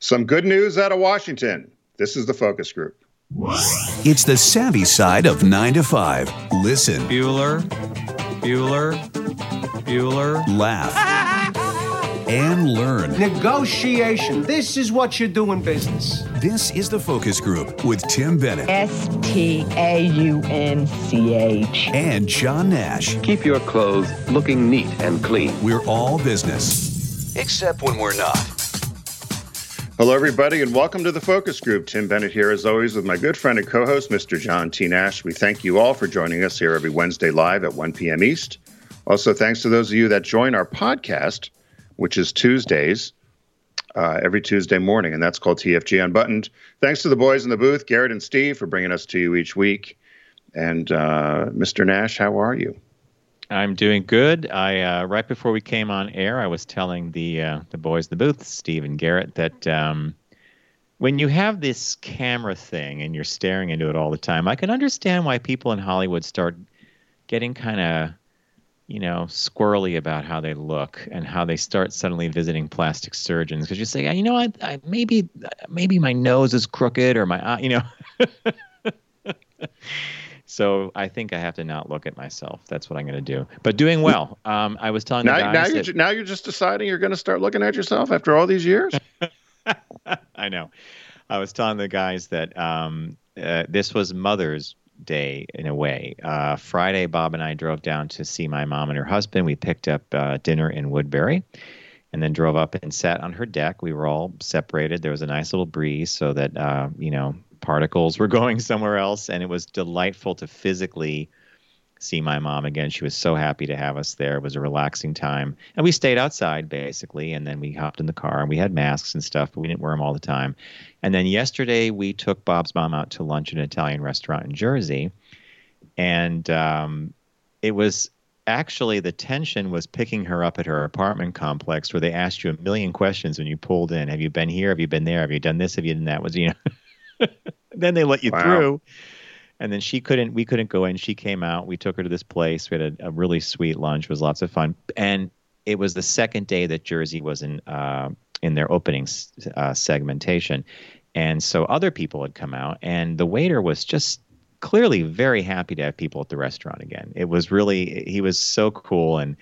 Some good news out of Washington. This is the focus group. It's the savvy side of 9 to 5. Listen. Bueller, Bueller, Bueller. Laugh. and learn. Negotiation. This is what you do in business. This is the Focus Group with Tim Bennett. S T A U N C H. And John Nash. Keep your clothes looking neat and clean. We're all business, except when we're not. Hello, everybody, and welcome to the Focus Group. Tim Bennett here, as always, with my good friend and co host, Mr. John T. Nash. We thank you all for joining us here every Wednesday live at 1 p.m. East. Also, thanks to those of you that join our podcast, which is Tuesdays, uh, every Tuesday morning, and that's called TFG Unbuttoned. Thanks to the boys in the booth, Garrett and Steve, for bringing us to you each week. And uh, Mr. Nash, how are you? I'm doing good. I uh, right before we came on air, I was telling the uh, the boys in the booth, Steve and Garrett, that um, when you have this camera thing and you're staring into it all the time, I can understand why people in Hollywood start getting kind of, you know, squirrely about how they look and how they start suddenly visiting plastic surgeons because you say, you know, I, I maybe maybe my nose is crooked or my eye, you know. So I think I have to not look at myself. That's what I'm going to do. But doing well. Um, I was telling now, the guys now you're that, now you're just deciding you're going to start looking at yourself after all these years. I know. I was telling the guys that um, uh, this was Mother's Day in a way. Uh, Friday, Bob and I drove down to see my mom and her husband. We picked up uh, dinner in Woodbury and then drove up and sat on her deck. We were all separated. There was a nice little breeze so that, uh, you know, particles were going somewhere else. And it was delightful to physically see my mom again. She was so happy to have us there. It was a relaxing time. And we stayed outside basically. And then we hopped in the car and we had masks and stuff, but we didn't wear them all the time. And then yesterday we took Bob's mom out to lunch at an Italian restaurant in Jersey. And um, it was actually the tension was picking her up at her apartment complex where they asked you a million questions when you pulled in. Have you been here? Have you been there? Have you done this? Have you done that? Was you know then they let you Wow. through. And then she couldn't we couldn't go in. She came out. We took her to this place. We had a, a really sweet lunch. It was lots of fun. And it was the second day that Jersey was in uh, in their opening s- uh, segmentation. And so other people had come out and the waiter was just clearly very happy to have people at the restaurant again. It was really he was so cool and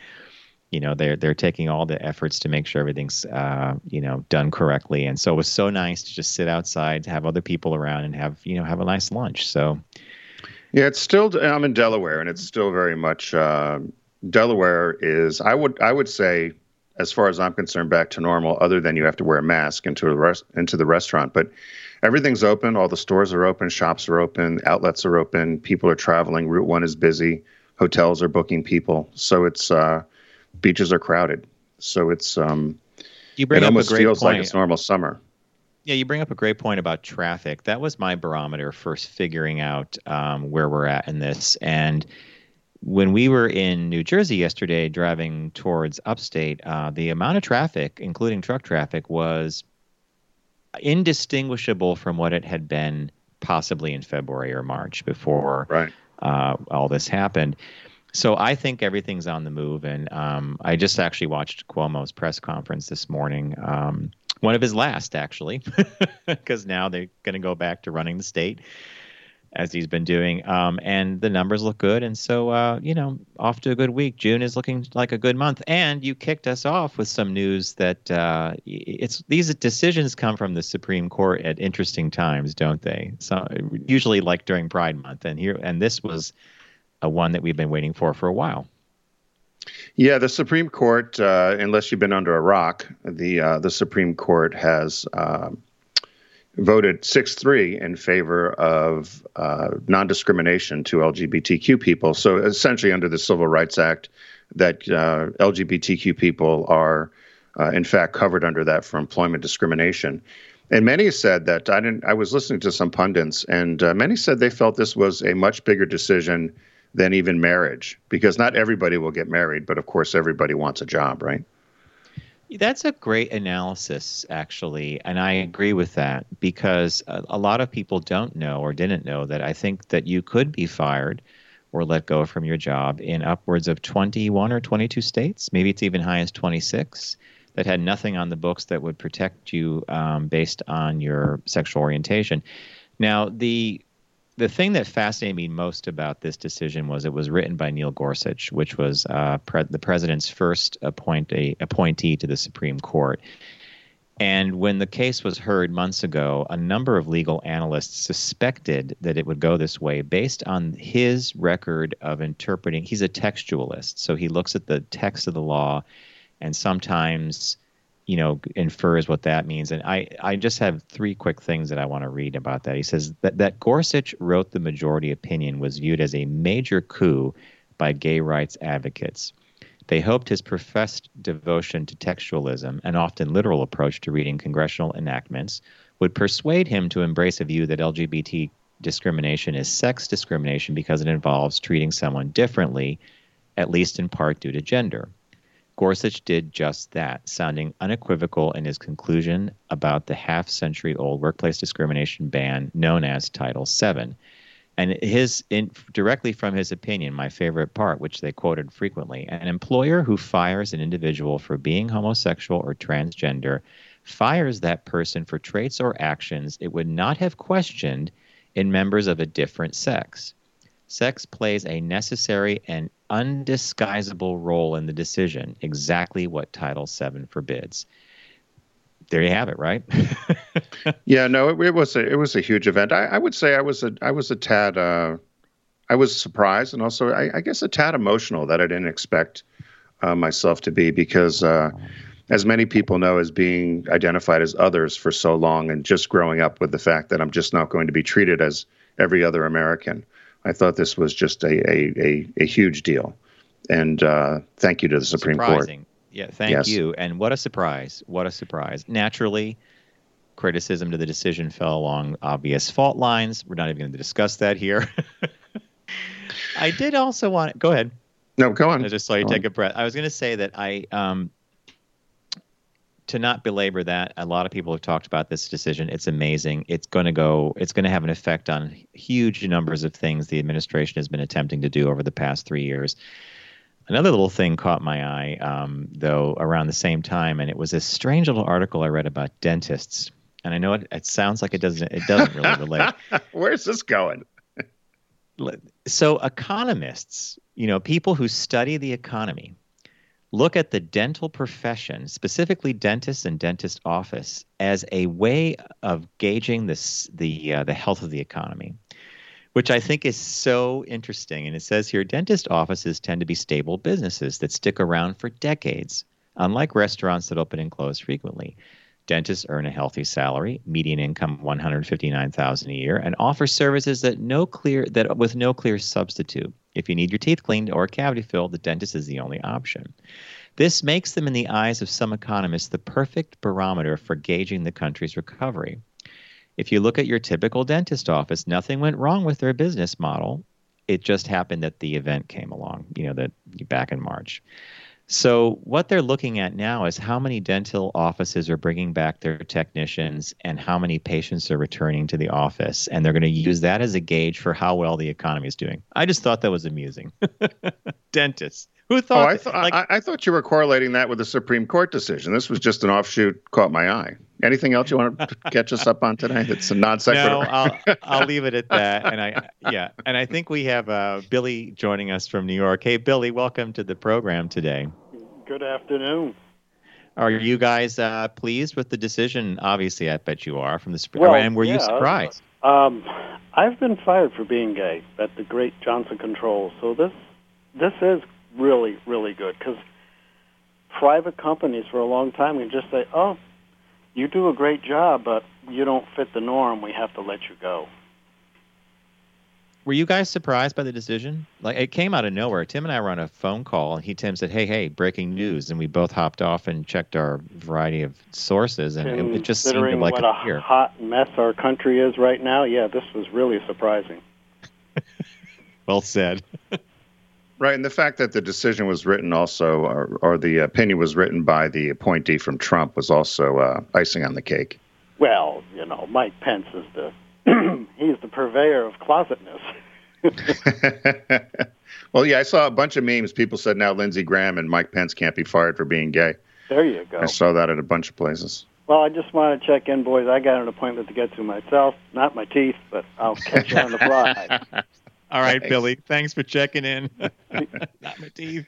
you know they're they're taking all the efforts to make sure everything's uh, you know done correctly and so it was so nice to just sit outside to have other people around and have you know have a nice lunch so Yeah, it's still. I'm in Delaware, and it's still very much. Uh, Delaware is. I would. I would say, as far as I'm concerned, back to normal. Other than you have to wear a mask into the rest into the restaurant, but everything's open. All the stores are open. Shops are open. Outlets are open. People are traveling. Route One is busy. Hotels are booking people. So it's. Uh, beaches are crowded. So it's. Um, you bring it up a almost great feels point like it's normal summer. Yeah, you bring up a great point about traffic. That was my barometer for figuring out um, where we're at in this. And when we were in New Jersey yesterday, driving towards upstate, uh, the amount of traffic, including truck traffic, was indistinguishable from what it had been possibly in February or March before Right. uh, all this happened. So I think everything's on the move, and um, I just actually watched Cuomo's press conference this morning. Um, one of his last, actually, because now they're going to go back to running the state as he's been doing, um, and the numbers look good. And so, uh, you know, off to a good week. June is looking like a good month, and you kicked us off with some news that uh, it's these decisions come from the Supreme Court at interesting times, don't they? So usually, like during Pride Month, and here, and this was a one that we've been waiting for for a while. Yeah, the Supreme Court, uh, unless you've been under a rock, the uh, the Supreme Court has um voted six three in favor of uh, non discrimination to LGBTQ people. So essentially, under the Civil Rights Act, that uh, LGBTQ people are uh, in fact covered under that for employment discrimination. And many said that I didn't. I was listening to some pundits, and uh, many said they felt this was a much bigger decision than even marriage, because not everybody will get married, but of course everybody wants a job, right? That's a great analysis, actually, and I agree with that because a, lot of people don't know or didn't know that I think that you could be fired or let go from your job in upwards of 21 or 22 states. Maybe it's even high as 26. that had nothing on the books that would protect you um, based on your sexual orientation. Now, the the thing that fascinated me most about this decision was it was written by Neil Gorsuch, which was uh, pre- the president's first appointee, appointee to the Supreme Court. And when the case was heard months ago, a number of legal analysts suspected that it would go this way based on his record of interpreting. He's a textualist, so he looks at the text of the law and sometimes you know infers what that means. And i i just have three quick things that i want to read about that. He says that that gorsuch wrote the majority opinion was viewed as a major coup by gay rights advocates. They hoped his professed devotion to textualism and often literal approach to reading congressional enactments would persuade him to embrace a view that lgbt discrimination is sex discrimination because it involves treating someone differently at least in part due to gender Gorsuch did just that, sounding unequivocal in his conclusion about the half century old workplace discrimination ban known as Title VII. And his in, directly from his opinion, my favorite part, which they quoted frequently, an employer who fires an individual for being homosexual or transgender fires that person for traits or actions it would not have questioned in members of a different sex. Sex plays a necessary and undisguisable role in the decision, exactly what Title VII forbids. There you have it, right? yeah, no, it, it, was a it was a huge event. I, I, would say I was a I was a tad uh, I was surprised and also I, I, guess a tad emotional that I didn't expect uh, myself to be because uh, as many people know as being identified as others for so long and just growing up with the fact that I'm just not going to be treated as every other American. I thought this was just a a, a, a huge deal, and uh, thank you to the Supreme Surprising. Court. Yeah, thank yes. you. And what a surprise! What a surprise! Naturally, criticism to the decision fell along obvious fault lines. We're not even going to discuss that here. I did also want. To, go ahead. No, go on. I just saw you go take on. a breath. I was going to say that I um, to not belabor that, a lot of people have talked about this decision. It's amazing. It's going to go. It's going to have an effect on huge numbers of things the administration has been attempting to do over the past three years. Another little thing caught my eye, um, though, around the same time, and it was a strange little article I read about dentists. And I know it, it sounds like it doesn't. It doesn't really relate. Where's this going? so economists, you know, people who study the economy look at the dental profession, specifically dentists and dentist office, as a way of gauging this, the uh, the health of the economy, which I think is so interesting. And it says here, dentist offices tend to be stable businesses that stick around for decades, unlike restaurants that open and close frequently. Dentists earn a healthy salary, median income 159,000 a year, and offer services that no clear that with no clear substitute. If you need your teeth cleaned or a cavity filled, the dentist is the only option. This makes them, in the eyes of some economists, the perfect barometer for gauging the country's recovery. If you look at your typical dentist office, nothing went wrong with their business model. It just happened that the event came along, you know, that back in March. So, what they're looking at now is how many dental offices are bringing back their technicians and how many patients are returning to the office. And they're going to use that as a gauge for how well the economy is doing. I just thought that was amusing. Dentists. Who thought? Oh, I, th- like, I, I, thought you were correlating that with the Supreme Court decision. This was just an offshoot, caught my eye. Anything else you want to catch us up on today? That's a non sequitur. No, I'll, I'll leave it at that. And I, yeah, and I think we have uh, Billy joining us from New York. Hey, Billy, welcome to the program today. Good afternoon. Are you guys uh, pleased with the decision? Obviously, I bet you are from the Supreme. Well, and were yeah, you surprised? Um, I've been fired for being gay at the great Johnson Controls, so this this is really, really good because private companies for a long time can just say, "Oh, you do a great job, but you don't fit the norm. We have to let you go." Were you guys surprised by the decision? Like it came out of nowhere. Tim and I were on a phone call, and he Tim said, "Hey, hey, breaking news!" And we both hopped off and checked our variety of sources, and it, it, just seemed like what a, a hot mess our country is right now. Yeah, this was really surprising. well said. Right, and the fact that the decision was written also, or, or the opinion was written by the appointee from Trump, was also uh, icing on the cake. Well, you know, Mike Pence is the he's the purveyor of closetness. well, yeah, I saw a bunch of memes. People said now Lindsey Graham and Mike Pence can't be fired for being gay. There you go. I saw that at a bunch of places. Well, I just want to check in, boys. I got an appointment to get to myself. Not my teeth, but I'll catch you on the fly. All right, Thanks. Billy. Thanks for checking in. Not my teeth.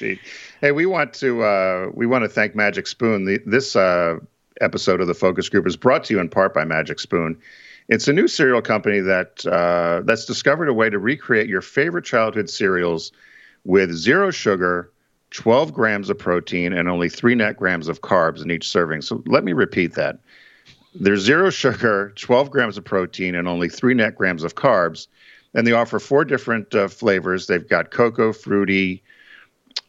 Indeed. Hey, we want to uh, we want to thank Magic Spoon. The, this uh, episode of the Focus Group is brought to you in part by Magic Spoon. It's a new cereal company that uh, that's discovered a way to recreate your favorite childhood cereals with zero sugar, 12 grams of protein, and only three net grams of carbs in each serving. So let me repeat that. There's zero sugar, 12 grams of protein, and only three net grams of carbs. And they offer four different uh, flavors. They've got cocoa, fruity,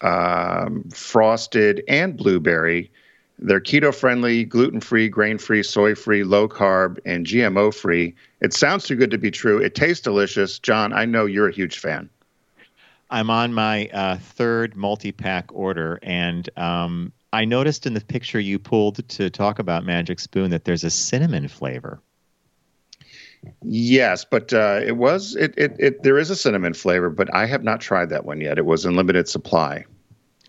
um, frosted, and blueberry. They're keto friendly, gluten free, grain free, soy free, low carb, and GMO free. It sounds too good to be true. It tastes delicious. John, I know you're a huge fan. I'm on my uh, third multi-pack order, and um, I noticed in the picture you pulled to talk about Magic Spoon that there's a cinnamon flavor. Yes, but uh, it was it, it it there is a cinnamon flavor, but I have not tried that one yet. It was in limited supply.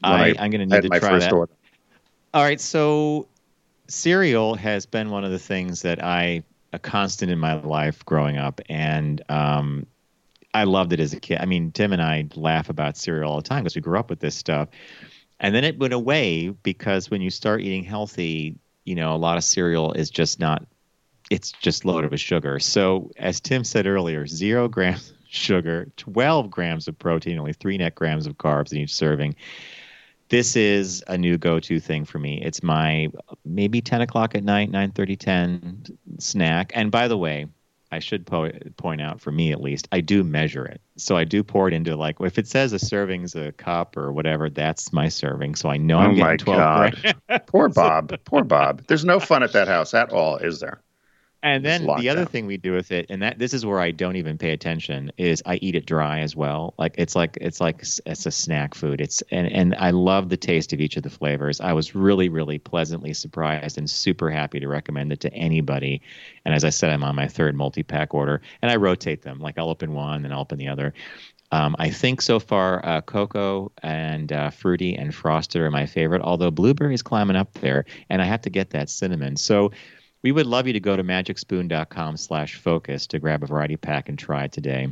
I, I'm going to need to try first that. order. All right, so cereal has been one of the things that I a constant in my life growing up, and um, I loved it as a kid. I mean, Tim and I laugh about cereal all the time because we grew up with this stuff, and then it went away because when you start eating healthy, you know, a lot of cereal is just not. It's just loaded with sugar. So, as Tim said earlier, zero grams sugar, 12 grams of protein, only three net grams of carbs in each serving this is a new go-to thing for me. It's my maybe 10 o'clock at night, 9:30, 10 snack. And by the way, I should po- point out for me at least, I do measure it. So I do pour it into like if it says a serving's a cup or whatever, that's my serving. So I know Oh I'm getting 12 God. Poor Bob. Poor Bob. There's no fun at that house at all, is there? And then the other thing we do with it, and that this is where I don't even pay attention, is I eat it dry as well. Like it's like it's like it's a snack food. It's and and I love the taste of each of the flavors. I was really really pleasantly surprised and super happy to recommend it to anybody. And as I said, I'm on my third multi pack order, and I rotate them. Like I'll open one, then I'll open the other. Um, I think so far, uh, cocoa and uh, fruity and frosted are my favorite. Although blueberry is climbing up there, and I have to get that cinnamon. So we would love you to go to magicspoon.com slash focus to grab a variety pack and try today.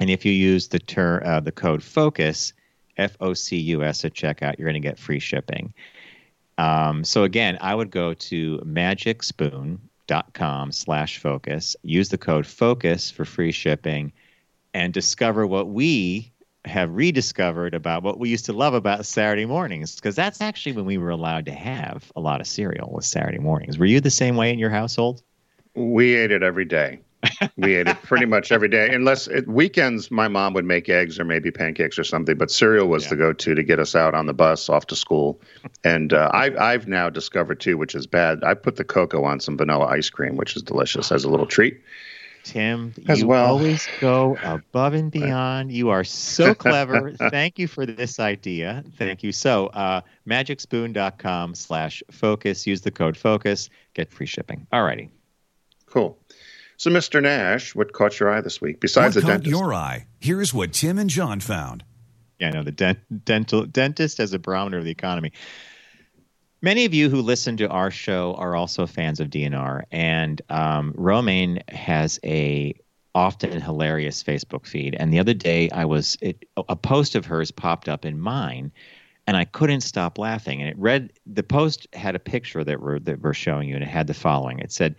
And if you use the ter- uh, the code FOCUS, F O C U S at checkout, you're going to get free shipping. Um, so again, I would go to magicspoon.com slash focus, use the code FOCUS for free shipping, and discover what we have rediscovered about what we used to love about Saturday mornings. Because that's actually when we were allowed to have a lot of cereal was Saturday mornings. Were you the same way in your household? We ate it every day. We ate it pretty much every day, unless it, weekends my mom would make eggs or maybe pancakes or something. But cereal was Yeah. the go-to to get us out on the bus off to school. And uh, I've I've now discovered too, which is bad. I put the cocoa on some vanilla ice cream, which is delicious as a little treat. Tim, As you well. always go above and beyond. You are so clever. Thank you for this idea. Thank you. So, uh, magicspoon.com slash focus. Use the code focus. Get free shipping. All righty. Cool. So, Mr. Nash, what caught your eye this week besides what the dentist? your eye? Here's what Tim and John found. Yeah, I know the dent- dental dentist as a barometer of the economy. Many of you who listen to our show are also fans of DNR, and um, Romaine has a often hilarious Facebook feed. And the other day, I was it, a post of hers popped up in mine, and I couldn't stop laughing. And it read the post had a picture that we're that we're showing you, and it had the following. It said,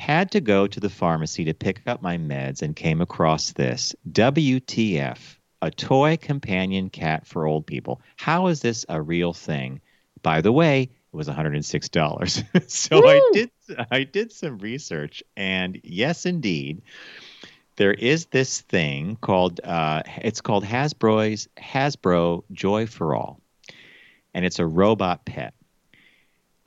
"Had to go to the pharmacy to pick up my meds, and came across this WTF." a toy companion cat for old people. How is this a real thing? By the way, it was $106. so I did I did some research and yes indeed there is this thing called uh, it's called Hasbro's Hasbro Joy for All. And it's a robot pet.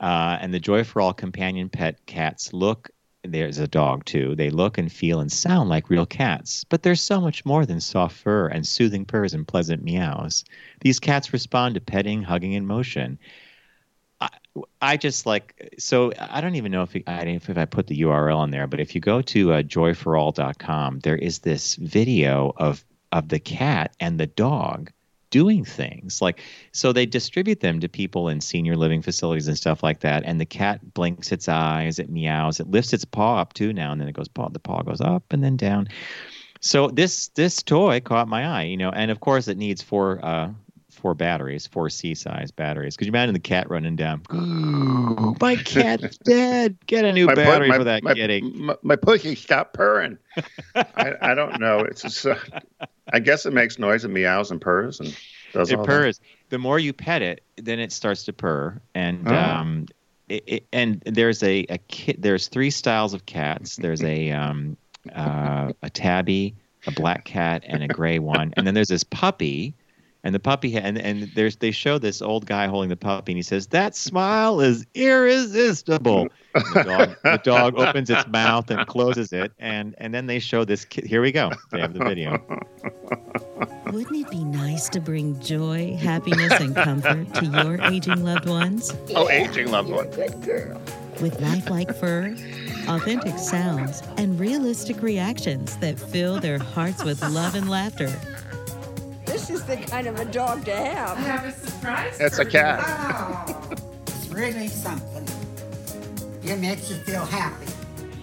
Uh, and the Joy for All companion pet cats look there's a dog too. They look and feel and sound like real cats, but they're so much more than soft fur and soothing purrs and pleasant meows. These cats respond to petting, hugging, and motion. I, I just like so I don't even know if I if I put the URL in there, but if you go to uh, joyforall.com, there is this video of of the cat and the dog doing things. Like so they distribute them to people in senior living facilities and stuff like that and the cat blinks its eyes it meows it lifts its paw up too now and then it goes paw the paw goes up and then down. So this this toy caught my eye you know and of course it needs four uh four batteries four c-size batteries could you imagine the cat running down my cat's dead get a new My pu- battery my- for that my, kitty My, my pussy stopped purring. I, I don't know. It's just, uh, I guess it makes noise. and meows and purrs and does it all purrs. The more you pet it, then it starts to purr, and Oh. um, it, it, and there's a a kit. There's three styles of cats. There's a um, uh, a tabby, a black cat, and a gray one, and then there's this puppy. And the puppy, and and there's they show this old guy holding the puppy, and he says, "That smile is irresistible." The dog, the dog opens its mouth and closes it, and and then they show this. Ki- Here we go. They have the video. Wouldn't it be nice to bring joy, happiness, and comfort to your aging loved ones? that. Oh, aging loved one. With lifelike fur, authentic sounds, and realistic reactions that fill their hearts with love and laughter. This is the kind of a dog to have. have a surprise. It's a cat. you. Oh, it's really something. It makes you feel happy.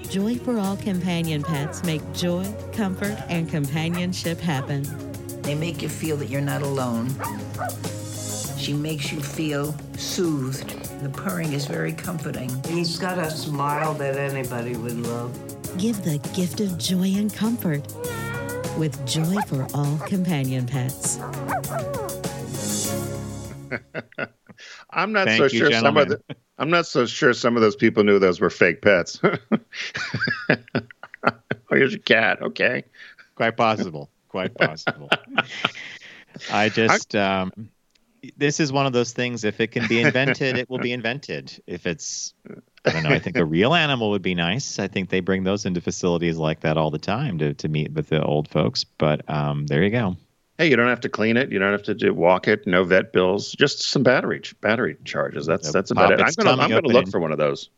Joy for all companion pets make joy, comfort, and companionship happen. They make you feel that you're not alone. She makes you feel soothed. The purring is very comforting. He's got a smile that anybody would love. Give the gift of joy and comfort with Joy for all companion pets. I'm not Thank so you, sure some of the, I'm not so sure some of those people knew those were fake pets. oh, here's your cat. Okay. Quite possible. Quite possible. I just um, this is one of those things. If it can be invented, it will be invented. If it's I don't know. I think a real animal would be nice. I think they bring those into facilities like that all the time to, to meet with the old folks. But um, there you go. Hey, you don't have to clean it. You don't have to do, walk it. No vet bills. Just some battery battery charges. That's that's about it. I'm gonna I'm gonna look for one of those.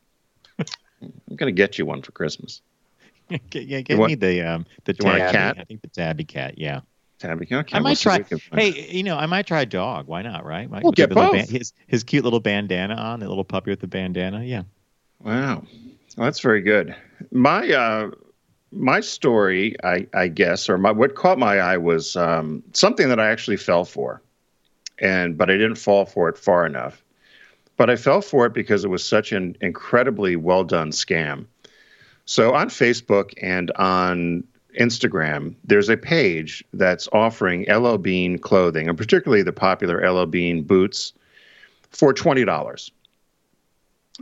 I'm gonna get you one for Christmas. Get, yeah, get want- me the um, the want tabby. cat? I think the tabby cat. Yeah. Tabby. Okay, I might try. we can find. Hey, you know, I might try a dog. Why not? Right? Might We'll get both. his his cute little bandana on. That little puppy with the bandana. Yeah. Wow, well, that's very good. My uh, my story, I, I guess, or my what caught my eye was um, something that I actually fell for, and but I didn't fall for it far enough. But I fell for it because it was such an incredibly well done scam. So on Facebook and on Instagram, there's a page that's offering LL Bean clothing, and particularly the popular LL Bean boots, for twenty dollars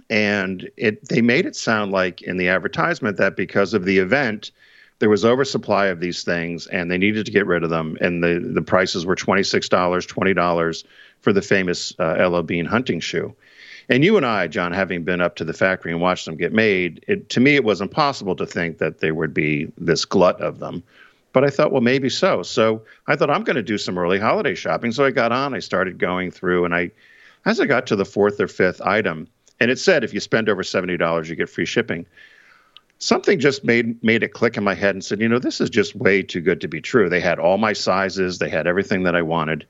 and it they made it sound like in the advertisement that because of the event there was oversupply of these things and they needed to get rid of them and the the prices were $26 $20 for the famous uh, LL Bean hunting shoe and you and I John having been up to the factory and watched them get made it to me it was impossible to think that there would be this glut of them but I thought, well, maybe so. So I thought I'm going to do some early holiday shopping. So I got on, I started going through, and I, as I got to the fourth or fifth item, and it said if you spend over seventy dollars, you get free shipping. Something just made made it click in my head and said, you know, this is just way too good to be true. They had all my sizes, they had everything that I wanted.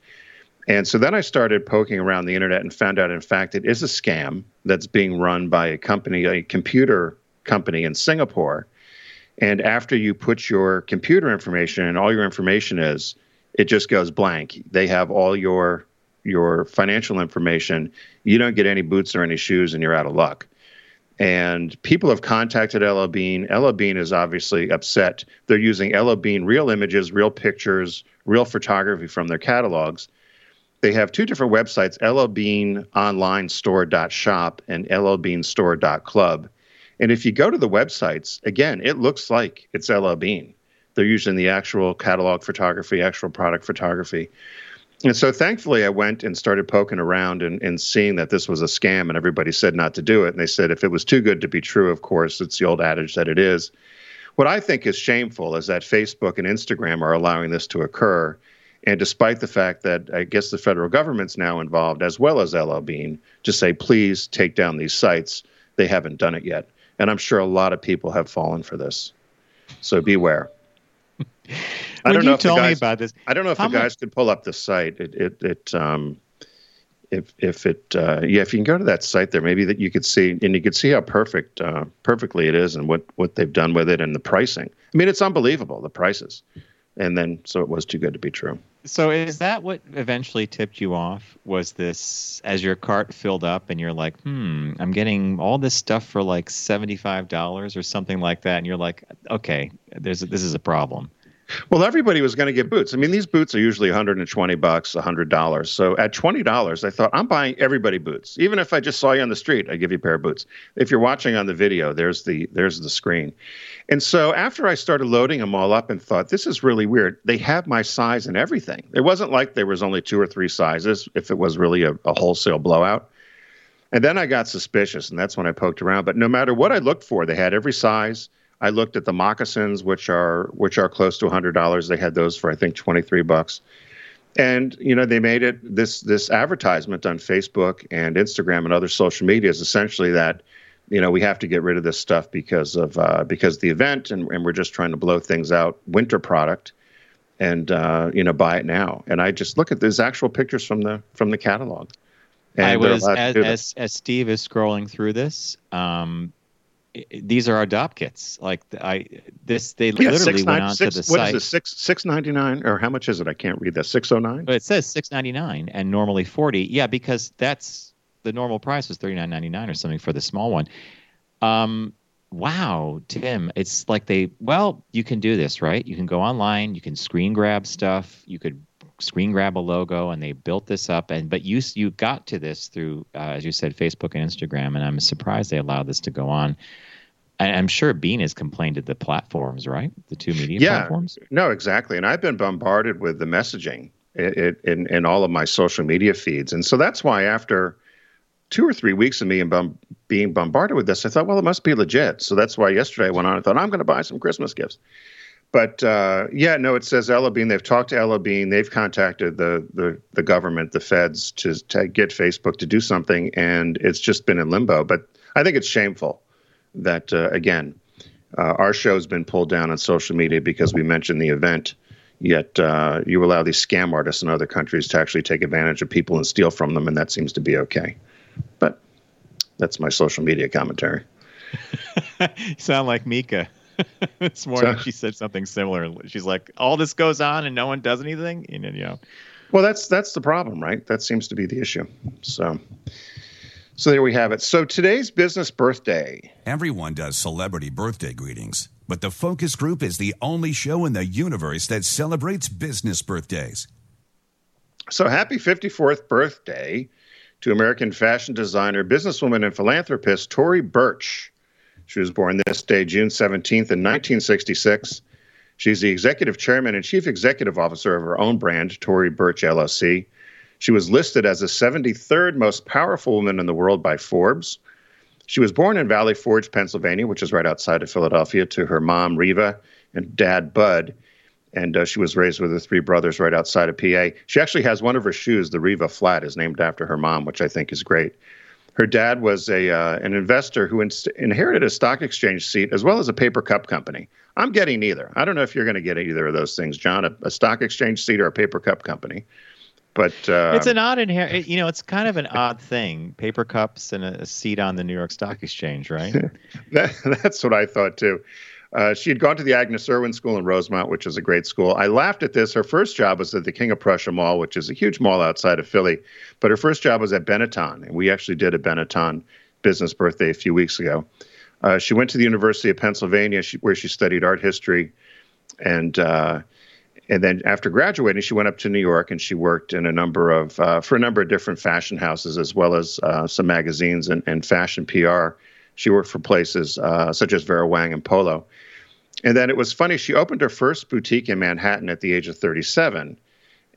And so then I started poking around the internet and found out, in fact, it is a scam that's being run by a company, a computer company in Singapore. And after you put your computer information and all your information is, it just goes blank. They have all your your financial information. You don't get any boots or any shoes, and you're out of luck. And people have contacted LL Bean. LL Bean is obviously upset. They're using LL Bean real images, real pictures, real photography from their catalogs. They have two different websites, llbeanonlinestore.shop and llbeanstore.club. And if you go to the websites, again, it looks like it's LL Bean. They're using the actual catalog photography, actual product photography. And so thankfully, I went and started poking around and, and seeing that this was a scam, and everybody said not to do it. And they said if it was too good to be true, of course, it's the old adage that it is. What I think is shameful is that Facebook and Instagram are allowing this to occur. And despite the fact that I guess the federal government's now involved, as well as LL Bean, to say, please take down these sites, they haven't done it yet. And I'm sure a lot of people have fallen for this. So beware. I don't you know if the told me guys, about this, I don't know if the mu- guys could pull up the site. It it, it um, if if it uh, yeah, if you can go to that site there, maybe that you could see and you could see how perfect uh, perfectly it is and what what they've done with it and the pricing. I mean, it's unbelievable the prices. And then so it was too good to be true. So is that what eventually tipped you off? Was this as your cart filled up and you're like, hmm, I'm getting all this stuff for like seventy five dollars or something like that, and you're like, okay, there's a, this is a problem. Well, everybody was going to get boots. I mean, these boots are usually 120 bucks, 100 dollars. So at 20 dollars, I thought I'm buying everybody boots. Even if I just saw you on the street, I give you a pair of boots. If you're watching on the video, there's the there's the screen. And so after I started loading them all up and thought this is really weird, they have my size and everything. It wasn't like there was only two or three sizes. If it was really a, a wholesale blowout. And then I got suspicious, and that's when I poked around. But no matter what I looked for, they had every size. I looked at the moccasins, which are which are close to hundred dollars. They had those for I think twenty three bucks, and you know they made it this this advertisement on Facebook and Instagram and other social media is essentially that you know we have to get rid of this stuff because of uh, because the event and, and we're just trying to blow things out winter product and uh, you know buy it now. And I just look at there's actual pictures from the from the catalog. And I was as, as as Steve is scrolling through this. Um, these are our Dopp kits. Like I this they Yeah, literally six went nine onto six. the What is site. it? Six six ninety nine or how much is it? I can't read that. Six oh nine. But it says six ninety nine and normally forty. Yeah, because that's the normal price was thirty nine ninety nine or something for the small one. Um, wow, Tim, it's like they well, you can do this, right? You can go online, you can screen grab stuff, you could screen grab a logo, and they built this up. And but you you got to this through, uh, as you said, Facebook and Instagram, and I'm surprised they allowed this to go on. And I'm sure Bean has complained to the platforms, right? The two media yeah, platforms. No, exactly. And I've been bombarded with the messaging i- i- in, in all of my social media feeds. And so that's why after two or three weeks of me and bum, being bombarded with this, I thought, well, it must be legit. So that's why yesterday I went on and thought, I'm going to buy some Christmas gifts. But uh, yeah, no, it says LL Bean. They've talked to LL Bean. They've contacted the, the, the government, the feds, to, to get Facebook to do something. And it's just been in limbo. But I think it's shameful that, uh, again, uh, our show's been pulled down on social media because we mentioned the event. Yet uh, you allow these scam artists in other countries to actually take advantage of people and steal from them, and that seems to be okay. But that's my social media commentary. sound like Mika. this morning So- she said something similar. She's like, "All this goes on and no one does anything." And then, you know, Well, that's that's the problem, right? That seems to be the issue. So, so there we have it. So today's business birthday. Everyone does celebrity birthday greetings, but the Focus Group is the only show in the universe that celebrates business birthdays. So happy 54th birthday to American fashion designer, businesswoman, and philanthropist Tory Burch. She was born this day, June 17th, in 1966. She's the executive chairman and chief executive officer of her own brand, Tory Burch LLC. She was listed as the 73rd most powerful woman in the world by Forbes. She was born in Valley Forge, Pennsylvania, which is right outside of Philadelphia, to her mom, Reva, and dad, Bud. And uh, she was raised with her three brothers right outside of PA. She actually has one of her shoes, the Reva Flat, is named after her mom, which I think is great. Her dad was a uh, an investor who in- inherited a stock exchange seat as well as a paper cup company. I'm getting neither. I don't know if you're going to get either of those things, John, a, a stock exchange seat or a paper cup company. But uh, it's an odd inherent. You know, it's kind of an odd thing. Paper cups and a, a seat on the New York Stock Exchange, right? that, that's what I thought too. Uh, she had gone to the Agnes Irwin School in Rosemont, which is a great school. I laughed at this. Her first job was at the King of Prussia Mall, which is a huge mall outside of Philly. But her first job was at Benetton, and we actually did a Benetton business birthday a few weeks ago. Uh, she went to the University of Pennsylvania, she, where she studied art history, and uh, and then after graduating, she went up to New York and she worked in a number of uh, for a number of different fashion houses as well as uh, some magazines and, and fashion PR. She worked for places uh, such as Vera Wang and Polo. And then it was funny. She opened her first boutique in Manhattan at the age of 37,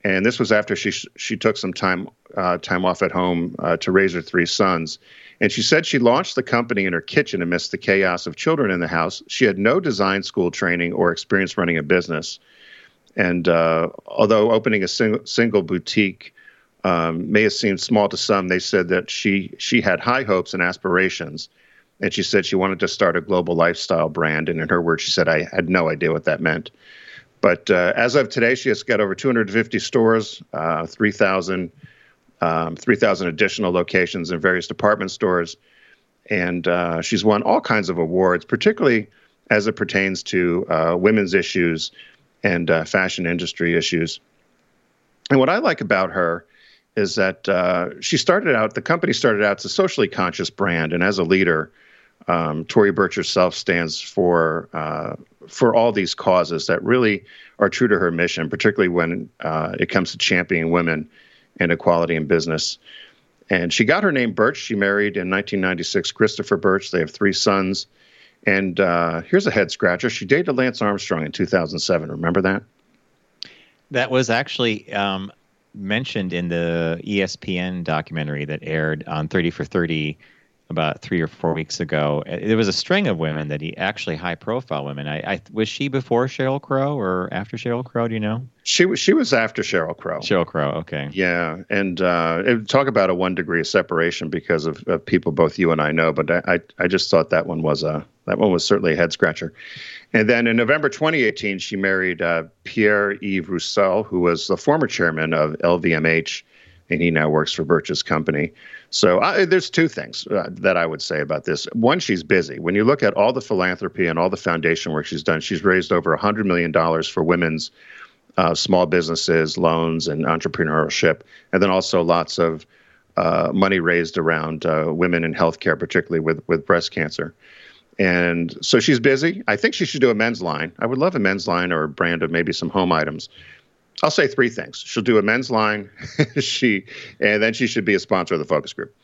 and this was after she she took some time uh, time off at home uh, to raise her three sons. And she said she launched the company in her kitchen amidst the chaos of children in the house. She had no design school training or experience running a business. And uh, although opening a sing- single boutique um, may have seemed small to some, they said that she she had high hopes and aspirations. And she said she wanted to start a global lifestyle brand. And in her words, she said, I had no idea what that meant. But uh, as of today, she has got over 250 stores, uh, 3,000 um, 3,000 additional locations in various department stores. And uh, she's won all kinds of awards, particularly as it pertains to uh, women's issues and uh, fashion industry issues. And what I like about her is that uh, she started out, the company started out as a socially conscious brand. And as a leader, um, Tory Burch herself stands for uh, for all these causes that really are true to her mission, particularly when uh, it comes to championing women and equality in business. And she got her name Burch. She married in 1996 Christopher Burch. They have three sons. And uh, here's a head scratcher. She dated Lance Armstrong in 2007. Remember that? That was actually um, mentioned in the ESPN documentary that aired on 30 for 30 about three or four weeks ago. There was a string of women that he actually high profile women. I, I was she before Sheryl Crow or after Sheryl Crow? Do you know? She was she was after Sheryl Crow. Sheryl Crow, okay. Yeah, and uh, talk about a one degree of separation because of, of, people both you and I know. But I, I I just thought that one was a that one was certainly a head scratcher. And then in November 2018, she married uh, Pierre Yves Roussel, who was the former chairman of LVMH, and he now works for Burch's company. So I, there's two things uh, that I would say about this. One, she's busy. When you look at all the philanthropy and all the foundation work she's done, she's raised over $100 million for women's uh, small businesses, loans, and entrepreneurship, and then also lots of uh, money raised around uh, women in healthcare, particularly with, with breast cancer. And so she's busy. I think she should do a men's line. I would love a men's line or a brand of maybe some home items I'll say three things. She'll do a men's line, she, and then she should be a sponsor of the focus group.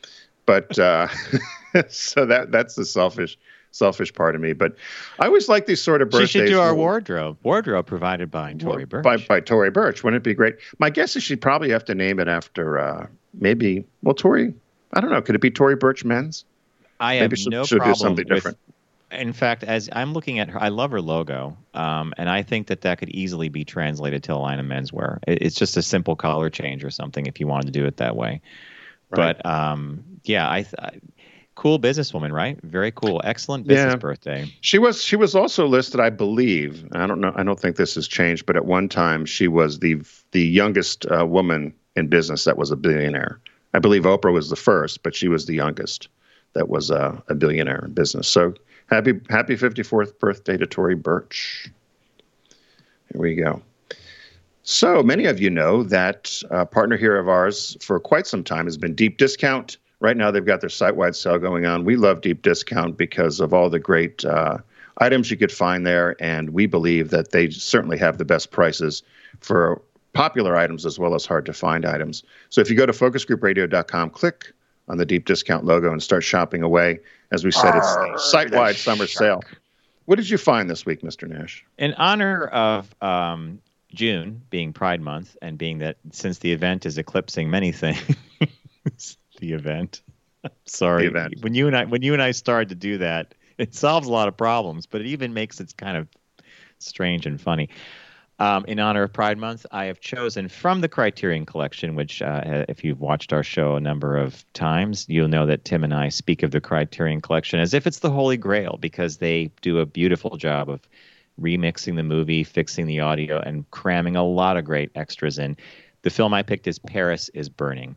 But uh, so that that's the selfish selfish part of me. But I always like these sort of birthdays. She should do our wardrobe. Wardrobe provided by Tory Burch. By, by Tory Burch. Wouldn't it be great? My guess is she'd probably have to name it after uh, maybe well Tory. I don't know. Could it be Tory Burch Men's? I have maybe no problem do something different. With, in fact, as I'm looking at her, I love her logo, um, and I think that that could easily be translated to a line of menswear. It's just a simple color change or something if you wanted to do it that way. Right. But um, yeah, I, I cool businesswoman, right? Very cool, excellent business yeah. birthday. She was she was also listed, I believe. I don't know. I don't think this has changed, but at one time she was the the youngest uh, woman in business that was a billionaire. I believe Oprah was the first, but she was the youngest that was a, a billionaire in business. So Happy happy 54th birthday to Tory Burch. Here we go. So many of you know that a partner here of ours for quite some time has been Deep Discount. Right now, they've got their site wide sale going on. We love Deep Discount because of all the great uh, items you could find there, and we believe that they certainly have the best prices for popular items as well as hard to find items. So if you go to focusgroupradio.com, click on the Deep Discount logo and start shopping away. As we said, it's site wide summer shark. sale. What did you find this week, Mr. Nash? In honor of um, June being Pride Month and being that since the event is eclipsing many things, the event. Sorry, the event. when you and I when you and I started to do that, it solves a lot of problems, but it even makes it kind of strange and funny. Um, in honor of Pride Month, I have chosen from the Criterion Collection, which, uh, if you've watched our show a number of times, you'll know that Tim and I speak of the Criterion Collection as if it's the Holy Grail because they do a beautiful job of remixing the movie, fixing the audio, and cramming a lot of great extras in. The film I picked is Paris is Burning.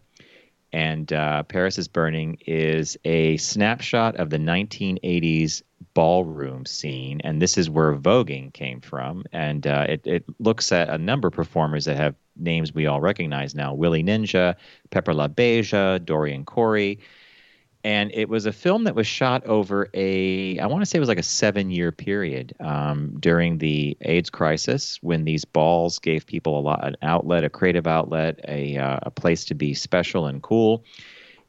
And uh, Paris is Burning is a snapshot of the 1980s ballroom scene, and this is where voguing came from. And uh, it, it looks at a number of performers that have names we all recognize now: Willie Ninja, Pepper LaBeija, Dorian Corey. And it was a film that was shot over a, I want to say it was like a seven year period um, during the AIDS crisis when these balls gave people a lot, an outlet, a creative outlet, a, uh, a place to be special and cool.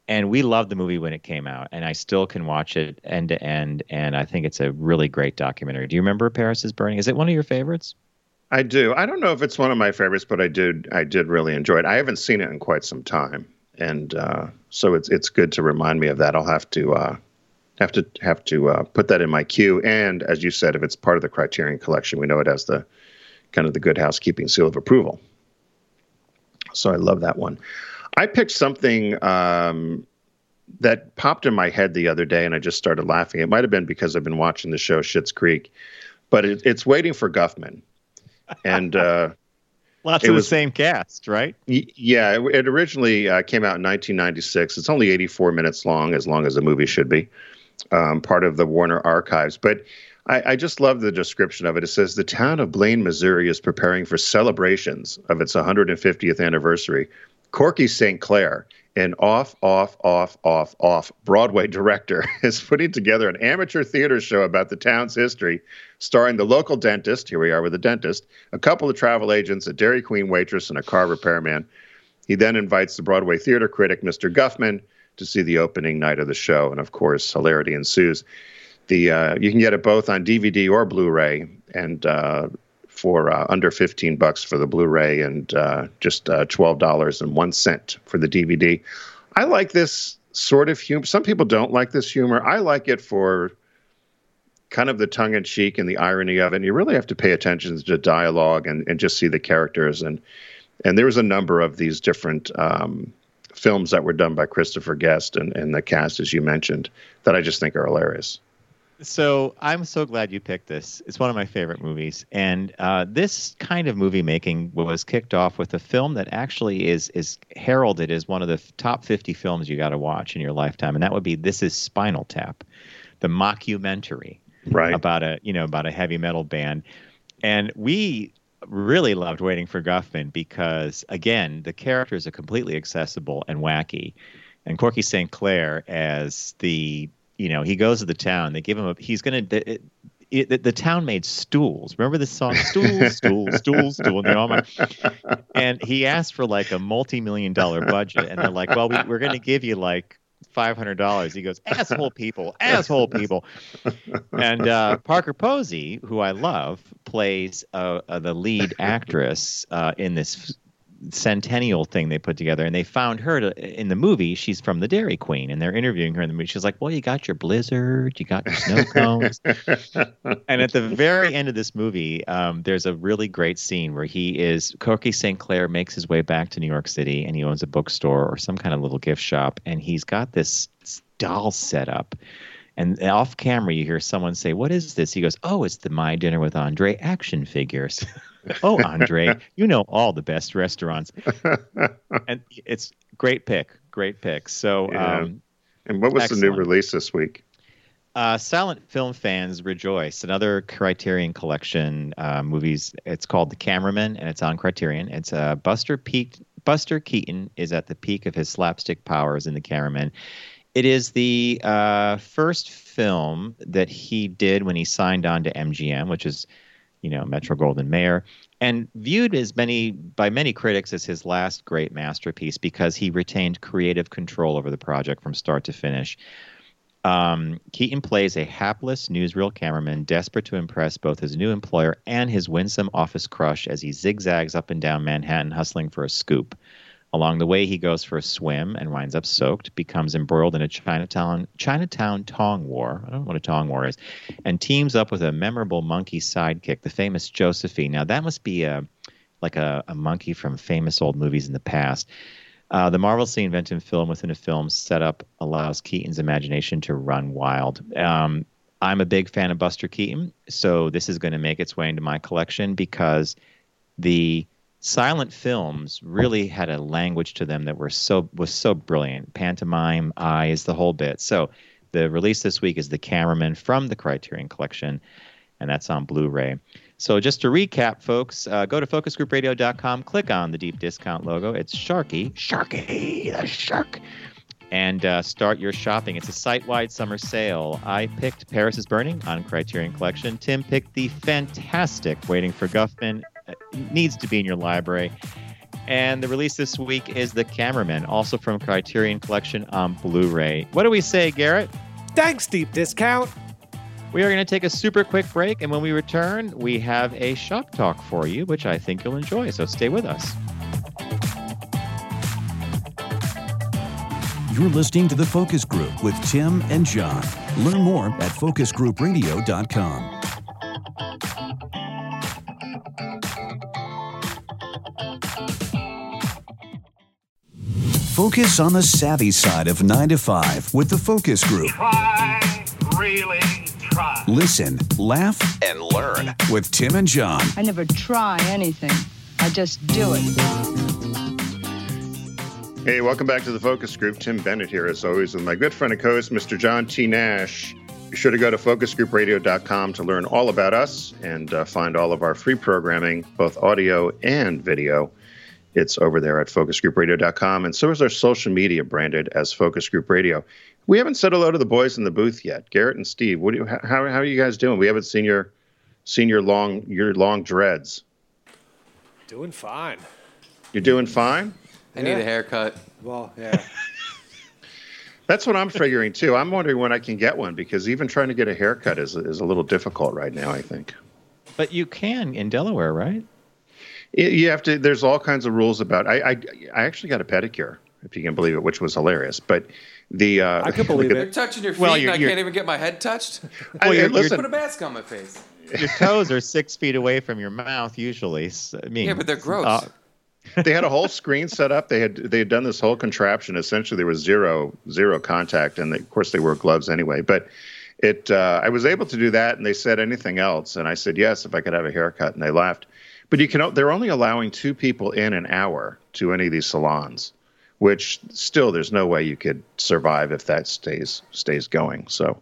And we loved the movie when it came out and i still can watch it end to end and i think it's a really great documentary. Do you remember paris is burning? Is it one of your favorites? I do. I don't know if it's one of my favorites but i did i did really enjoy it. I haven't seen it in quite some time and uh, so it's it's good to remind me of that i'll have to uh, have to have to uh, put that in my queue and as you said if it's part of the criterion collection we know it has the kind of the good housekeeping seal of approval so i love that one I picked something um, that popped in my head the other day, and I just started laughing. It might have been because I've been watching the show Schitt's Creek, but it, it's Waiting for Guffman. and uh, lots it of was- the same cast, right? y- yeah, it, it originally uh, came out in 1996. It's only 84 minutes long, as long as a movie should be. Um, part of the Warner Archives, but I, I just love the description of it. It says the town of Blaine, Missouri, is preparing for celebrations of its 150th anniversary. Corky St. Clair, an off, off, off, off, off Broadway director, is putting together an amateur theater show about the town's history, starring the local dentist. Here we are with a dentist, a couple of travel agents, a Dairy Queen waitress, and a car repairman. He then invites the Broadway theater critic, Mr. Guffman, to see the opening night of the show, and of course, hilarity ensues. The uh, you can get it both on DVD or Blu-ray, and uh, for uh, under 15 bucks for the Blu-ray and uh, just uh, $12 and one cent for the DVD. I like this sort of humor. Some people don't like this humor. I like it for kind of the tongue-in-cheek and the irony of it. And you really have to pay attention to dialogue and, and just see the characters. And and there was a number of these different um, films that were done by Christopher Guest and, and the cast, as you mentioned, that I just think are hilarious. So I'm so glad you picked this. It's one of my favorite movies, and uh, this kind of movie making was kicked off with a film that actually is is heralded as one of the top 50 films you got to watch in your lifetime, and that would be This Is Spinal Tap, the mockumentary right. about a you know about a heavy metal band, and we really loved waiting for Guffman because again the characters are completely accessible and wacky, and Corky St. Clair as the you know he goes to the town they give him a he's gonna the, it, it, the, the town made stools remember the song stools stools stools stool and all my, and he asked for like a multi-million dollar budget and they're like well we, we're gonna give you like five hundred dollars. He goes, asshole people, asshole people. And uh, Parker Posey, who I love, plays uh, uh, the lead actress uh, in this centennial thing they put together. And they found her to, in the movie. She's from the Dairy Queen, and they're interviewing her in the movie. She's like, "Well, you got your blizzard, you got your snow cones." and at the very end of this movie, um, there's a really great scene where he is Corky St. Clair makes his way back to New York City, and he owns a bookstore or some kind of little gift shop, and he's got this doll set up. And off camera, you hear someone say, "What is this?" He goes, "Oh, it's the My Dinner with Andre action figures." oh, Andre, you know all the best restaurants, and it's great pick, great pick. So, Yeah. um, And what was the new release this week? uh, silent film fans rejoice. Another Criterion Collection uh, movies. It's called The Cameraman, and it's on Criterion. It's uh, Buster Peak. Buster Keaton is at the peak of his slapstick powers in The Cameraman. It is the uh, first film that he did when he signed on to MGM, which is, you know, Metro Goldwyn Mayer, and viewed as many by many critics as his last great masterpiece because he retained creative control over the project from start to finish. Um, Keaton plays a hapless newsreel cameraman desperate to impress both his new employer and his winsome office crush as he zigzags up and down Manhattan hustling for a scoop. Along the way, he goes for a swim and winds up soaked, becomes embroiled in a Chinatown Chinatown tong war. I don't know what a tong war is, and teams up with a memorable monkey sidekick, the famous Josephine. Now that must be a like a, a monkey from famous old movies in the past. Uh, the marvelously inventive film within a film setup allows Keaton's imagination to run wild. Um, I'm a big fan of Buster Keaton, so this is going to make its way into my collection because the silent films really had a language to them that were so was so brilliant. Pantomime, eyes, the whole bit. So the release this week is The Cameraman from the Criterion Collection, and that's on Blu-ray. So just to recap, folks, uh, go to focusgroupradio.com, click on the deep discount logo. It's Sharky, Sharky, the shark, and uh, start your shopping. It's a site-wide summer sale. I picked Paris is Burning on Criterion Collection. Tim picked the fantastic Waiting for Guffman. It needs to be in your library. And the release this week is The Cameraman, also from Criterion Collection on Blu-ray. What do we say, Garrett? Thanks, deep discount. We are going to take a super quick break, and when we return, we have a shop talk for you, which I think you'll enjoy. So stay with us. You're listening to The Focus Group with Tim and John. Learn more at focusgroupradio.com. Focus on the savvy side of 9 to 5 with The Focus Group. Try, really try. Listen, laugh, and learn with Tim and John. I never try anything. I just do it. Hey, welcome back to the Focus Group. Tim Bennett here, as always, with my good friend and co-host, Mr. John T. Nash. Be sure to go to focusgroupradio.com to learn all about us and uh, find all of our free programming, both audio and video. It's over there at focusgroupradio.com, and so is our social media branded as Focus Group Radio. We haven't said hello to the boys in the booth yet, Garrett and Steve. What do you, how, how are you guys doing? We haven't seen your seen your long your long dreads. Doing fine. You're doing fine. I need a haircut. Well, yeah. That's what I'm figuring too. I'm wondering when I can get one because even trying to get a haircut is is a little difficult right now. I think. But you can in Delaware, right? Y- You have to. There's all kinds of rules about. I I, I actually got a pedicure, if you can believe it, which was hilarious. But the uh, I could believe it. You're touching your feet Well, and you're- I you're- can't even get my head touched. I- you're- listen, Put a mask on my face. Your toes are six feet away from your mouth usually. So, I mean, Yeah, but they're gross. uh, they had a whole screen set up. They had they had done this whole contraption. Essentially, there was zero zero contact, and they, of course they wore gloves anyway. But it uh, I was able to do that, and they said anything else, and I said yes if I could have a haircut, and they laughed. But you can they're only allowing two people in an hour to any of these salons, which still there's no way you could survive if that stays stays going. So,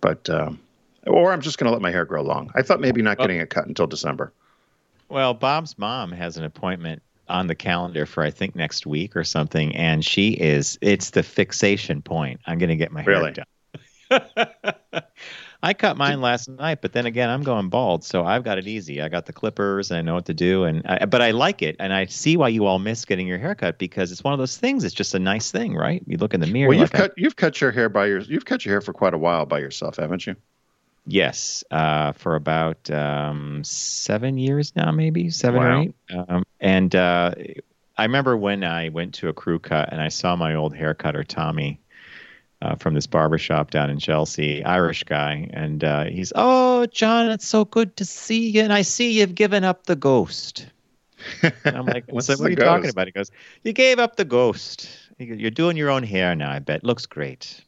but um, or I'm just going to let my hair grow long. I thought maybe not getting it cut until December. Well, Bob's mom has an appointment on the calendar for I think next week or something, and she is it's the fixation point. I'm going to get my hair Really? done. I cut mine last night, but then again, I'm going bald, so I've got it easy. I got the clippers, and I know what to do, and I, but I like it, and I see why you all miss getting your haircut because it's one of those things. It's just a nice thing, right? You look in the mirror. Well, you've like, cut you've cut your hair by your you've cut your hair for quite a while by yourself, haven't you? Yes, uh, for about um, seven years now, maybe seven Wow. or eight. Um, and uh, I remember when I went to a crew cut and I saw my old haircutter Tommy uh, from this barbershop down in Chelsea, Irish guy, and uh, he's, "Oh, John, it's so good to see you, and I see you've given up the ghost." And I'm like, What's so what are you talking about? He goes, "You gave up the ghost. Goes, You're doing your own hair now. I bet looks great."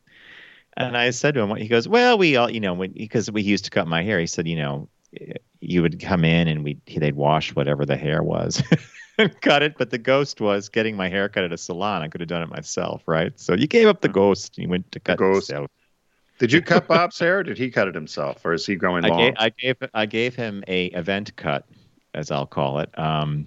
And I said to him, he goes, well, we all, you know, when, because we used to cut my hair. He said, you know, you would come in and we they'd wash whatever the hair was and cut it. But the ghost was getting my hair cut at a salon. I could have done it myself, right? So you gave up the ghost. And you went to cut Hmm. ghost. yourself. Did you cut Bob's hair? Or did he cut it himself, or is he going I long? gave, I gave I gave him a event cut, as I'll call it, um,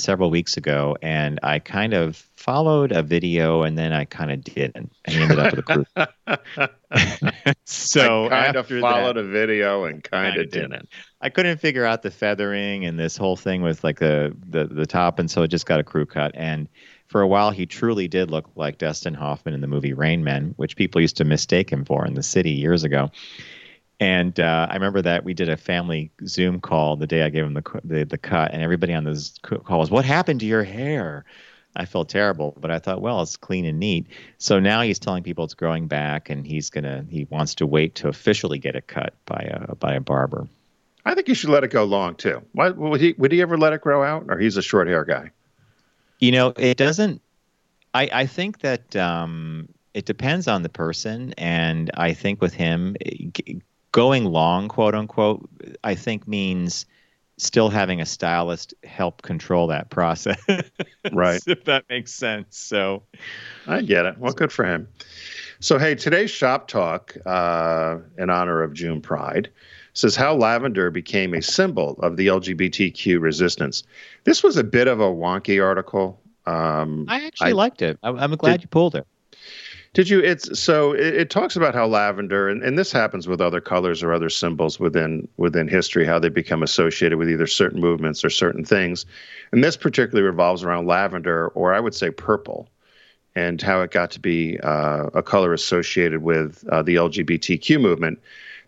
several weeks ago, and I kind of followed a video, and then I kind of didn't, and ended up with a crew. so I kind of followed that, a video and kind Kinda didn't. didn't. I couldn't figure out the feathering and this whole thing with like the, the the top, and so it just got a crew cut. And for a while, he truly did look like Dustin Hoffman in the movie Rain Man, which people used to mistake him for in the city years ago. And uh, I remember that we did a family Zoom call the day I gave him the the, the cut, and everybody on this call was, "What happened to your hair?" I felt terrible, but I thought, well, it's clean and neat. So now he's telling people it's growing back, and he's gonna he wants to wait to officially get it cut by a by a barber. I think you should let it go long too. Why, would he would he ever let it grow out, or he's a short hair guy? You know, it doesn't. I I think that um, it depends on the person, and I think with him, going long, quote unquote, I think means still having a stylist help control that process. Right. if that makes sense. So I get it. Well, good for him. So, hey, today's shop talk uh, in honor of June Pride says how lavender became a symbol of the LGBTQ resistance. This was a bit of a wonky article. Um, I actually liked it. I, I'm glad you pulled it. Did you? It's so it, it talks about how lavender, and, and this happens with other colors or other symbols within within history, how they become associated with either certain movements or certain things. And this particularly revolves around lavender, or I would say purple, and how it got to be uh, a color associated with uh, the LGBTQ movement.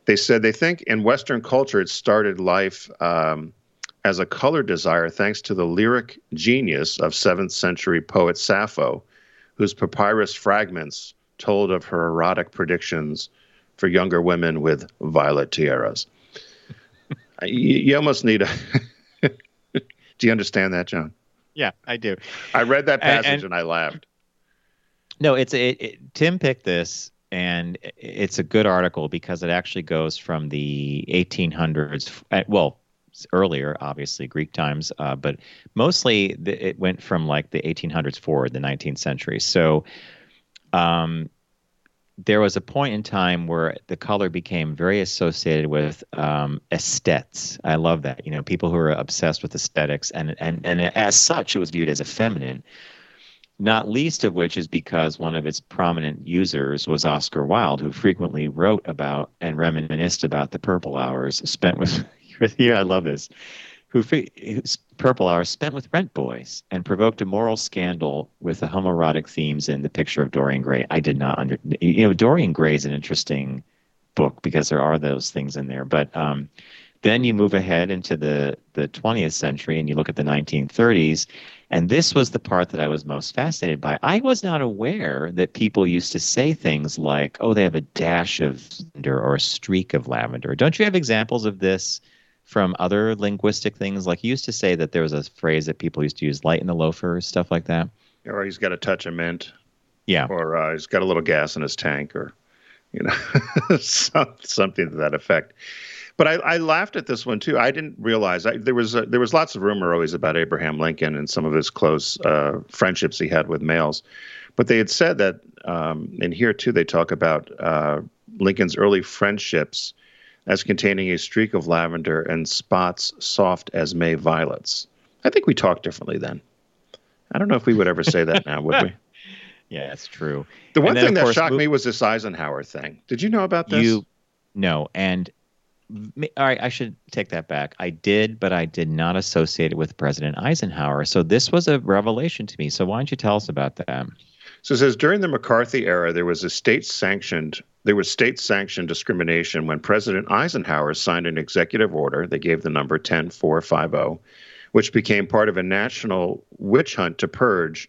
They said they think in Western culture it started life um, as a color desire thanks to the lyric genius of seventh century poet Sappho whose papyrus fragments told of her erotic predictions for younger women with violet tiaras. you, you almost need a. Do you understand that, John? Yeah, I do. I read that passage and- and, I laughed. No, it's it, it. Tim picked this and it's a good article because it actually goes from the 1800s. uh, Well, earlier, obviously Greek times, uh, but mostly the, it went from like the 1800s forward, the 19th century. So. Um, there was a point in time where the color became very associated with um. I love that. You know, people who are obsessed with aesthetics, and and and as such, it was viewed as effeminate. Not least of which is because one of its prominent users was Oscar Wilde, who frequently wrote about and reminisced about the purple hours spent with. Here, I love this. Who purple hours spent with rent boys and provoked a moral scandal with the homoerotic themes in the picture of Dorian Gray. I did not under. You know, Dorian Gray is an interesting book because there are those things in there, but. um then you move ahead into the, the 20th century and you look at the 1930s. And this was the part that I was most fascinated by. I was not aware that people used to say things like, oh, they have a dash of lavender or a streak of lavender. Don't you have examples of this from other linguistic things? Like you used to say that there was a phrase that people used to use, light in the loafer, stuff like that. Or he's got a touch of mint. Yeah. Or uh, he's got a little gas in his tank, or you know, some, something to that effect. But I, I laughed at this one too. I didn't realize I, there was a, there was lots of rumor always about Abraham Lincoln and some of his close uh, friendships he had with males. But they had said that, um, and here too they talk about uh, Lincoln's early friendships as containing a streak of lavender and spots soft as May violets. I think we talked differently then. I don't know if we would ever say that now, would we? Yeah, that's true. The one then, thing that course, shocked mo- me was this Eisenhower thing. Did you know about this? You no, and all right, I should take that back. I did, but I did not associate it with President Eisenhower. So this was a revelation to me. So why don't you tell us about that? So it says during the McCarthy era, there was a state sanctioned there was state sanctioned discrimination when President Eisenhower signed an executive order. They gave the number 10450, which became part of a national witch hunt to purge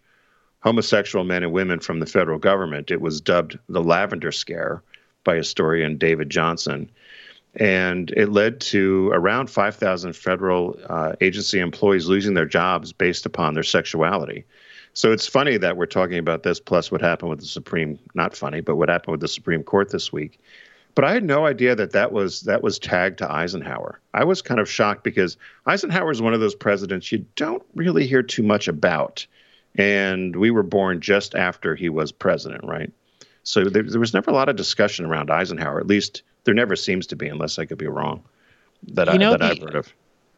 homosexual men and women from the federal government. It was dubbed the Lavender Scare by historian David Johnson. And it led to around 5,000 federal uh, agency employees losing their jobs based upon their sexuality. So it's funny that we're talking about this, plus what happened with the Supreme, not funny, but what happened with the Supreme Court this week. But I had no idea that that was that was tagged to Eisenhower. I was kind of shocked because Eisenhower is one of those presidents you don't really hear too much about, and we were born just after he was president, right? So there, there was never a lot of discussion around Eisenhower. At least there never seems to be, unless I could be wrong. That You I know, that the- I've heard of.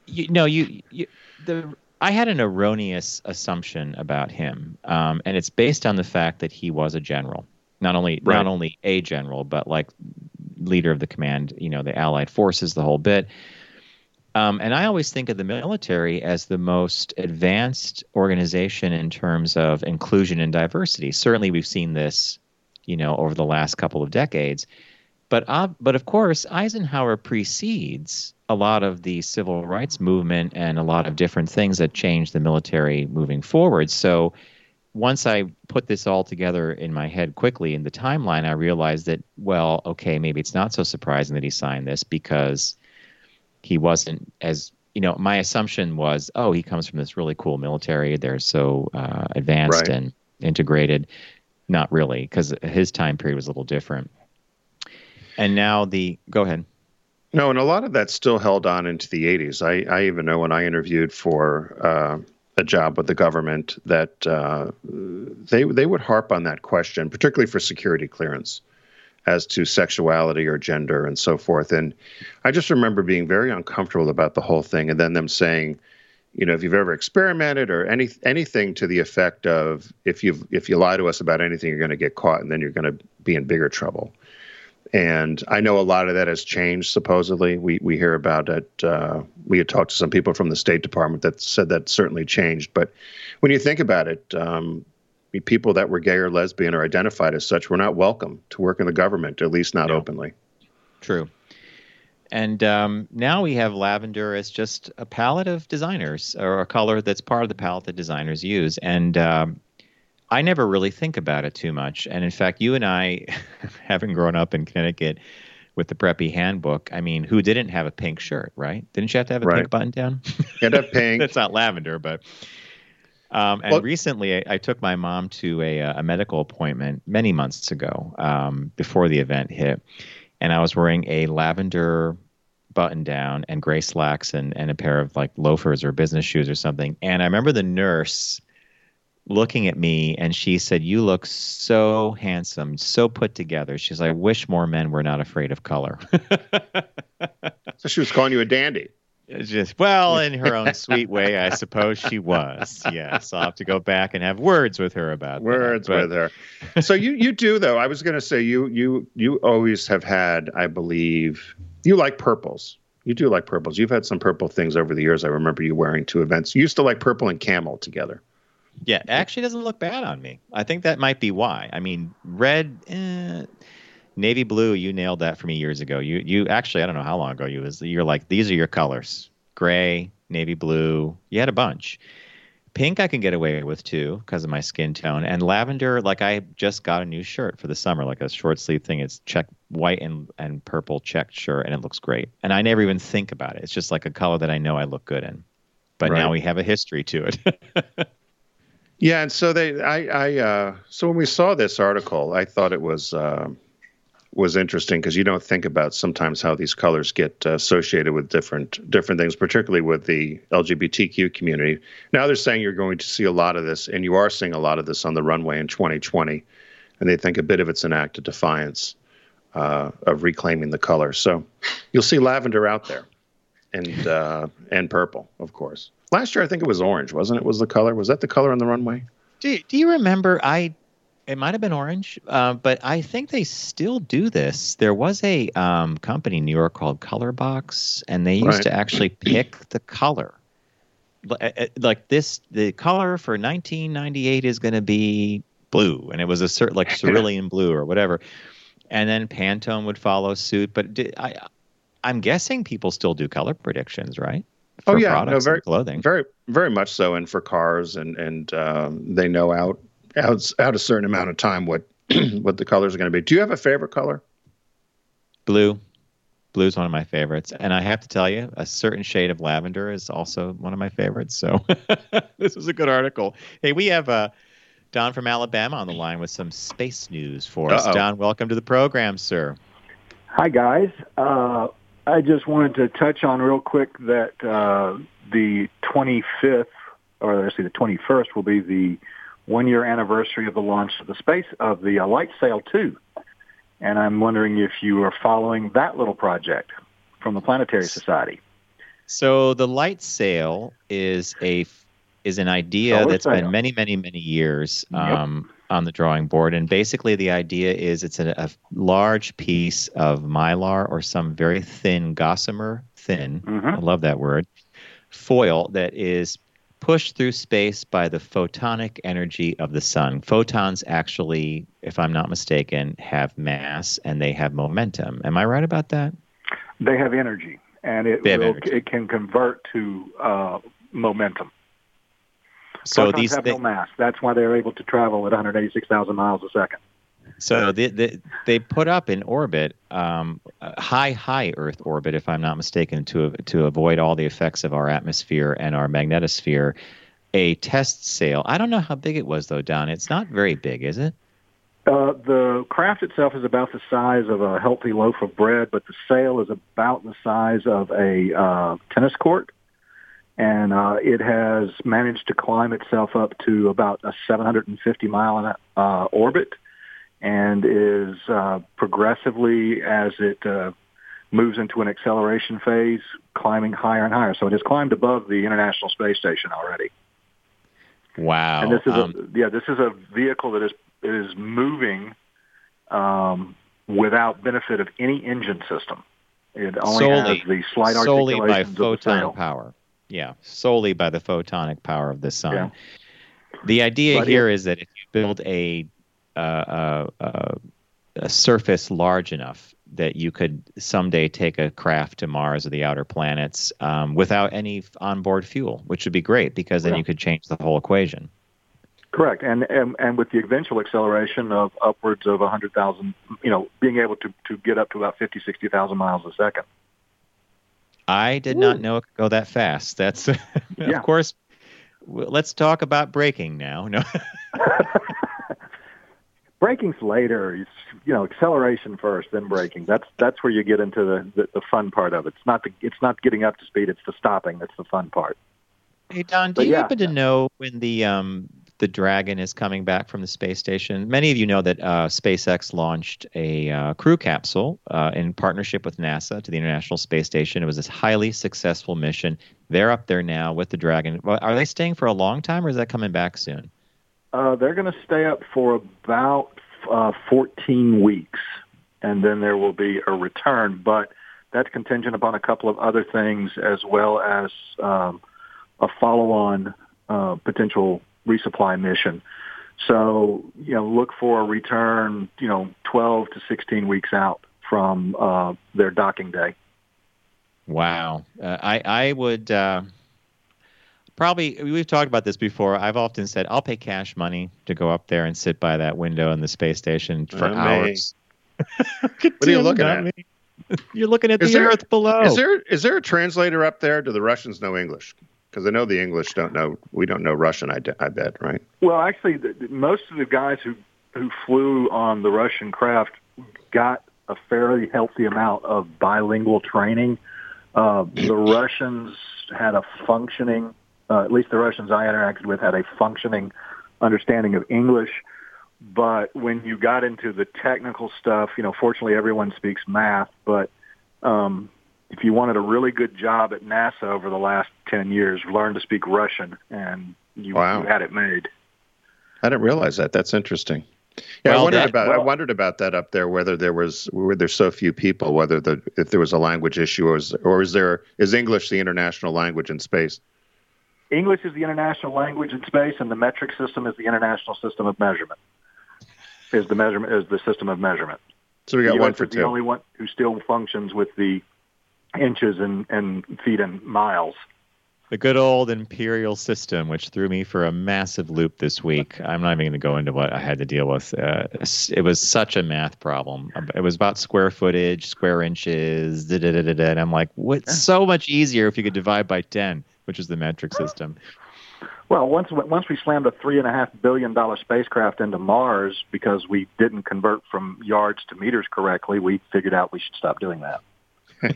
You, no, you, you the I had an erroneous assumption about him, um, and it's based on the fact that he was a general, not only Right. not only a general, but like leader of the command, you know, the Allied forces, the whole bit. Um, and I always think of the military as the most advanced organization in terms of inclusion and diversity. Certainly, we've seen this, you know, over the last couple of decades. But uh, but of course, Eisenhower precedes a lot of the civil rights movement and a lot of different things that changed the military moving forward. So once I put this all together in my head quickly in the timeline, I realized that well, okay, maybe it's not so surprising that he signed this because he wasn't as you know. My assumption was, oh, he comes from this really cool military. They're so uh, advanced Right. and integrated. Not really, because his time period was a little different. And now the go ahead. No, and a lot of that still held on into the 80s. I, I even know when I interviewed for uh, a job with the government that uh, they they would harp on that question, particularly for security clearance, as to sexuality or gender and so forth. And I just remember being very uncomfortable about the whole thing, and then them saying, you know, if you've ever experimented or any anything to the effect of if you if you lie to us about anything, you're going to get caught, and then you're going to be in bigger trouble. And I know a lot of that has changed. Supposedly, we we hear about it. Uh, we had talked to some people from the State Department that said that certainly changed. But when you think about it, um, people that were gay or lesbian or identified as such were not welcome to work in the government, at least not openly. True. And um, now we have lavender as just a palette of designers, or a color that's part of the palette that designers use. And um, I never really think about it too much. And in fact, you and I, having grown up in Connecticut with the Preppy Handbook, I mean, who didn't have a pink shirt, right? Didn't you have to have a Right. pink button down? To have pink. that's not lavender, but Um, and recently, I, I took my mom to a, uh, a medical appointment many months ago um, before the event hit. And I was wearing a lavender button down and gray slacks and, and a pair of like loafers or business shoes or something. And I remember the nurse looking at me and she said, You look so handsome, so put together. She's like, I wish more men were not afraid of color. So she was calling you a dandy. It's just well, in her own sweet way, I suppose she was. Yes, I'll have to go back and have words with her about Words that. with her. So you you do though. I was going to say you you you always have had, I believe, you like purples. You do like purples. You've had some purple things over the years. I remember you wearing two events. You used to like purple and camel together. Yeah, it actually doesn't look bad on me. I think that might be why. I mean, red, eh, navy blue. You nailed that for me years ago. You you actually I don't know how long ago you was. You're like these are your colors: gray, navy blue. You had a bunch. Pink I can get away with too because of my skin tone, and lavender. Like I just got a new shirt for the summer, like a short sleeve thing. It's check white and and purple checked shirt, and it looks great. And I never even think about it. It's just like a color that I know I look good in. But now we have a history to it. Yeah, and so they, I, I, uh, so when we saw this article, I thought it was uh, was interesting because you don't think about sometimes how these colors get uh, associated with different different things, particularly with the LGBTQ community. Now they're saying you're going to see a lot of this, and you are seeing a lot of this on the runway in 2020, and they think a bit of it's an act of defiance uh, of reclaiming the color. So you'll see lavender out there, and uh, and purple, of course. Last year, I think it was orange, wasn't it? Was the color? Was that the color on the runway? Do Do you remember? I it might have been orange, uh, but I think they still do this. There was a um, company in New York called Colorbox, and they used Right. to actually pick the color. Uh, uh, Like this, the color for 1998 is going to be blue, and it was a certain like cerulean blue or whatever. And then Pantone would follow suit. But di- I, I'm guessing people still do color predictions, right? Oh For yeah, no, very and clothing. very very much so. And for cars, and and um, they know out out out a certain amount of time what what the colors are going to be. Do you have a favorite color? Blue. Blue is one of my favorites. And I have to tell you, a certain shade of lavender is also one of my favorites. So this was a good article. Hey, we have uh, Don from Alabama on the line with some space news for us. Uh-oh. Don, welcome to the program, sir. Hi, guys. Uh, I just wanted to touch on real quick that uh, the 25th, or let's see, the 21st, will be the one-year anniversary of the launch of the space of the uh, Light Sail 2. And I'm wondering if you are following that little project from the Planetary Society. So the light sail is a is an idea Solar that's been many, many, many years Yep. um, on the drawing board, and basically the idea is it's a, a large piece of mylar or some very thin gossamer thin. I love that word. Foil that is pushed through space by the photonic energy of the sun. Photons actually, if I'm not mistaken, have mass and they have momentum. Am I right about that? They have energy, and it will, energy. it can convert to uh, momentum. So Photons these have thi- no mass. That's why they're able to travel at 186,000 miles a second. So they, they, they put up in orbit, um, high, high Earth orbit, if I'm not mistaken, to to avoid all the effects of our atmosphere and our magnetosphere, a test sail. I don't know how big it was though, Don. It's not very big, is it? Uh, the craft itself is about the size of a healthy loaf of bread, but the sail is about the size of a uh, tennis court. And uh, it has managed to climb itself up to about a 750 mile uh, orbit and is uh, progressively, as it uh, moves into an acceleration phase, climbing higher and higher. So it has climbed above the International Space Station already. Wow. And this is Um, a yeah, this is a vehicle that is is moving um, without benefit of any engine system. It only solely, has the slight solely by articulations of the photon power. Yeah, solely by the photonic power of the sun. Yeah. The idea But here it- is that if you build a uh, uh, uh, a surface large enough that you could someday take a craft to Mars or the outer planets um, without any onboard fuel, which would be great because then Yeah. you could change the whole equation. Correct, and, and and with the eventual acceleration of upwards of 100,000, you know, being able to, to get up to about 50, 60,000 miles a second. I did not know it could go that fast. That's Yeah. of course let's talk about braking now. No. Braking's later. It's, you know, acceleration first, then braking. That's that's where you get into the, the the fun part of it. It's not the it's not getting up to speed. It's the stopping. That's the fun part. Hey Don, do But you yeah. happen to know when the um, the Dragon is coming back from the space station? Many of you know that uh, SpaceX launched a uh, crew capsule uh, in partnership with NASA to the International Space Station. It was a highly successful mission. They're up there now with the Dragon. Are they staying for a long time, or is that coming back soon? Uh, they're going to stay up for about uh, 14 weeks, and then there will be a return. But that's contingent upon a couple of other things, as well as um, a follow-on uh, potential resupply mission. So, you know, look for a return, you know, 12 to 16 weeks out from uh, their docking day. Wow. Uh, I I would uh, probably we've talked about this before. I've often said I'll pay cash money to go up there and sit by that window in the space station for me. hours. What are you looking at? Me. You're looking at Is the there- earth below. Is there is there a translator up there? Do the Russians know English? Because I know the English don't know. We don't know Russian. I bet, right? Well, actually, the- most of the guys who who flew on the Russian craft got a fairly healthy amount of bilingual training. Uh, the Russians had a functioning, uh, at least the Russians I interacted with had a functioning understanding of English. But when you got into the technical stuff, you know, fortunately everyone speaks math, but um, if you wanted a really good job at NASA over the last 10 years, learn to speak Russian and you, Wow. you had it made. I didn't realize that. That's interesting. Yeah, I wondered that- about I wondered about that up there. Whether there was were there so few people, whether the if there was a language issue, or is, or is there is English the international language in space? English is the international language in space, and the metric system is the international system of measurement. Is the measurement is the system of measurement. So we got the one for is the only one who still functions with the inches and, and feet and miles. The good old imperial system, which threw me for a massive loop this week. I'm not even going to go into what I had to deal with. Uh, it was such a math problem. It was about square footage, square inches, da da da da. da. And I'm like, what's so much easier if you could divide by 10, which is the metric system. Well, once once we slammed a three and a half billion dollar spacecraft into Mars because we didn't convert from yards to meters correctly, we figured out we should stop doing that.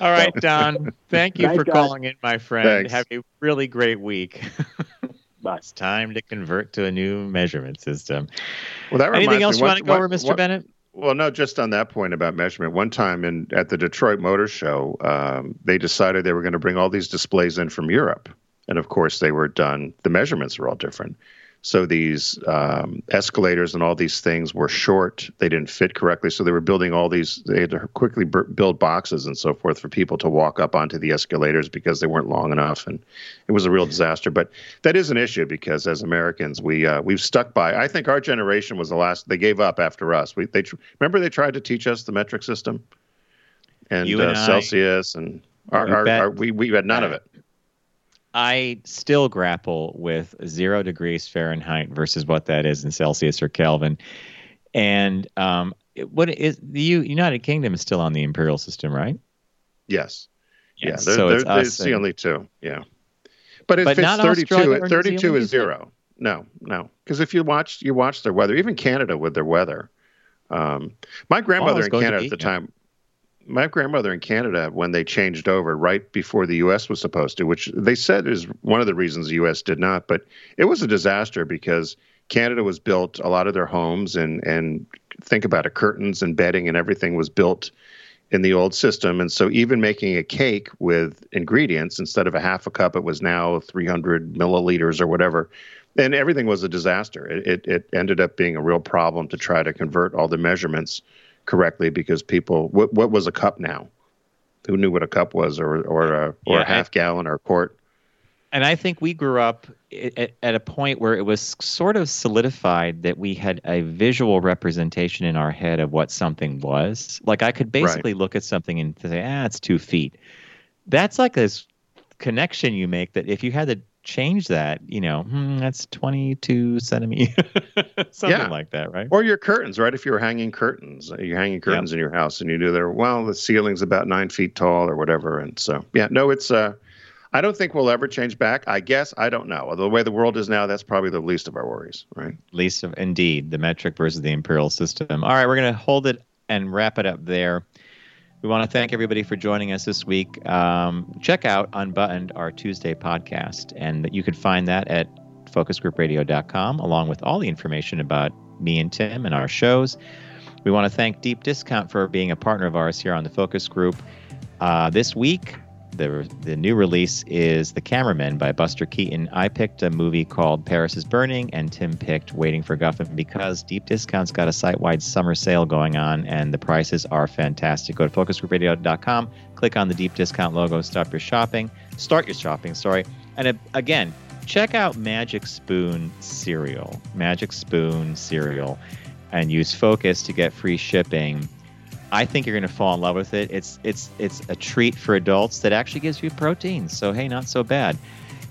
All right, Don. Thank you Thanks, for guys. calling in, my friend. Thanks. Have a really great week. Bye. It's time to convert to a new measurement system. Well, that Anything else me, you one- want to go one- over, Mr. one- Bennett? Well, no, just on that point about measurement. One time in at the Detroit Motor Show, um, they decided they were going to bring all these displays in from Europe, and of course, they were done. The measurements were all different. So these um, escalators and all these things were short. They didn't fit correctly. So they were building all these. They had to quickly b- build boxes and so forth for people to walk up onto the escalators because they weren't long enough, and it was a real disaster. But that is an issue because as Americans, we uh, we've stuck by. I think our generation was the last. They gave up after us. We they tr- remember they tried to teach us the metric system and, and uh, Celsius and our, our, our, we we had none of it. I still grapple with zero degrees Fahrenheit versus what that is in Celsius or Kelvin. And um, it- what is the U- United Kingdom is still on the imperial system, right? Yes. Yes, yeah, so they're, it's they're, it's the only two. Yeah. But if But it's not 32, Australia or New 32 is zero. No, no. Because if you watch you watch their weather, even Canada with their weather. Um, my grandmother in Canada at the time, my grandmother in Canada, when they changed over right before the U.S. was supposed to, which they said is one of the reasons the U.S. did not, but it was a disaster because Canada was built a lot of their homes and and think about it, curtains and bedding and everything was built in the old system. And so even making a cake with ingredients instead of a half a cup, it was now 300 milliliters or whatever. And everything was a disaster. It, it, it ended up being a real problem to try to convert all the measurements correctly because people, what, what was a cup now? Who knew what a cup was or, or, a, or Yeah, a half gallon or a quart? And I think we grew up at, at a point where it was sort of solidified that we had a visual representation in our head of what something was. Like I could basically look at something and say, ah, it's two feet. That's like this connection you make that if you had to change that, you know, hmm, that's 22 centimeters, something Yeah. like that, right? Or your curtains, right? If you were hanging curtains, you're hanging curtains in your house, and you do there, well, the ceiling's about nine feet tall or whatever. And so, yeah, no, it's. Uh, I don't think we'll ever change back. I guess I don't know. The way the world is now, that's probably the least of our worries, right? Least of indeed the metric versus the imperial system. All right, we're going to hold it and wrap it up there. We want to thank everybody for joining us this week. Um, check out Unbuttoned, our Tuesday podcast, and you can find that at focusgroupradio.com, along with all the information about me and Tim and our shows. We want to thank Deep Discount for being a partner of ours here on the Focus Group. Uh, this week, the the new release is The Cameraman by Buster Keaton. I picked a movie called Paris is Burning, and Tim picked Waiting for Guffman because Deep Discount's got a site wide summer sale going on, and the prices are fantastic. Go to focusgroupradio.com, click on the Deep Discount logo, stop your shopping, start your shopping, sorry. And again, check out Magic Spoon cereal, Magic Spoon cereal, and use Focus to get free shipping. I think you're going to fall in love with it. It's it's it's a treat for adults that actually gives you protein. So hey, not so bad.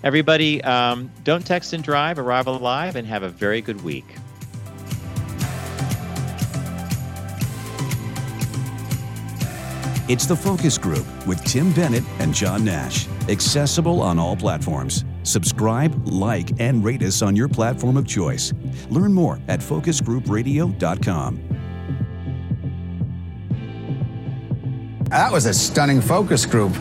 Everybody, um, don't text and drive. Arrive alive and have a very good week. It's the Focus Group with Tim Bennett and John Nash. Accessible on all platforms. Subscribe, like, and rate us on your platform of choice. Learn more at focusgroupradio.com. That was a stunning focus group.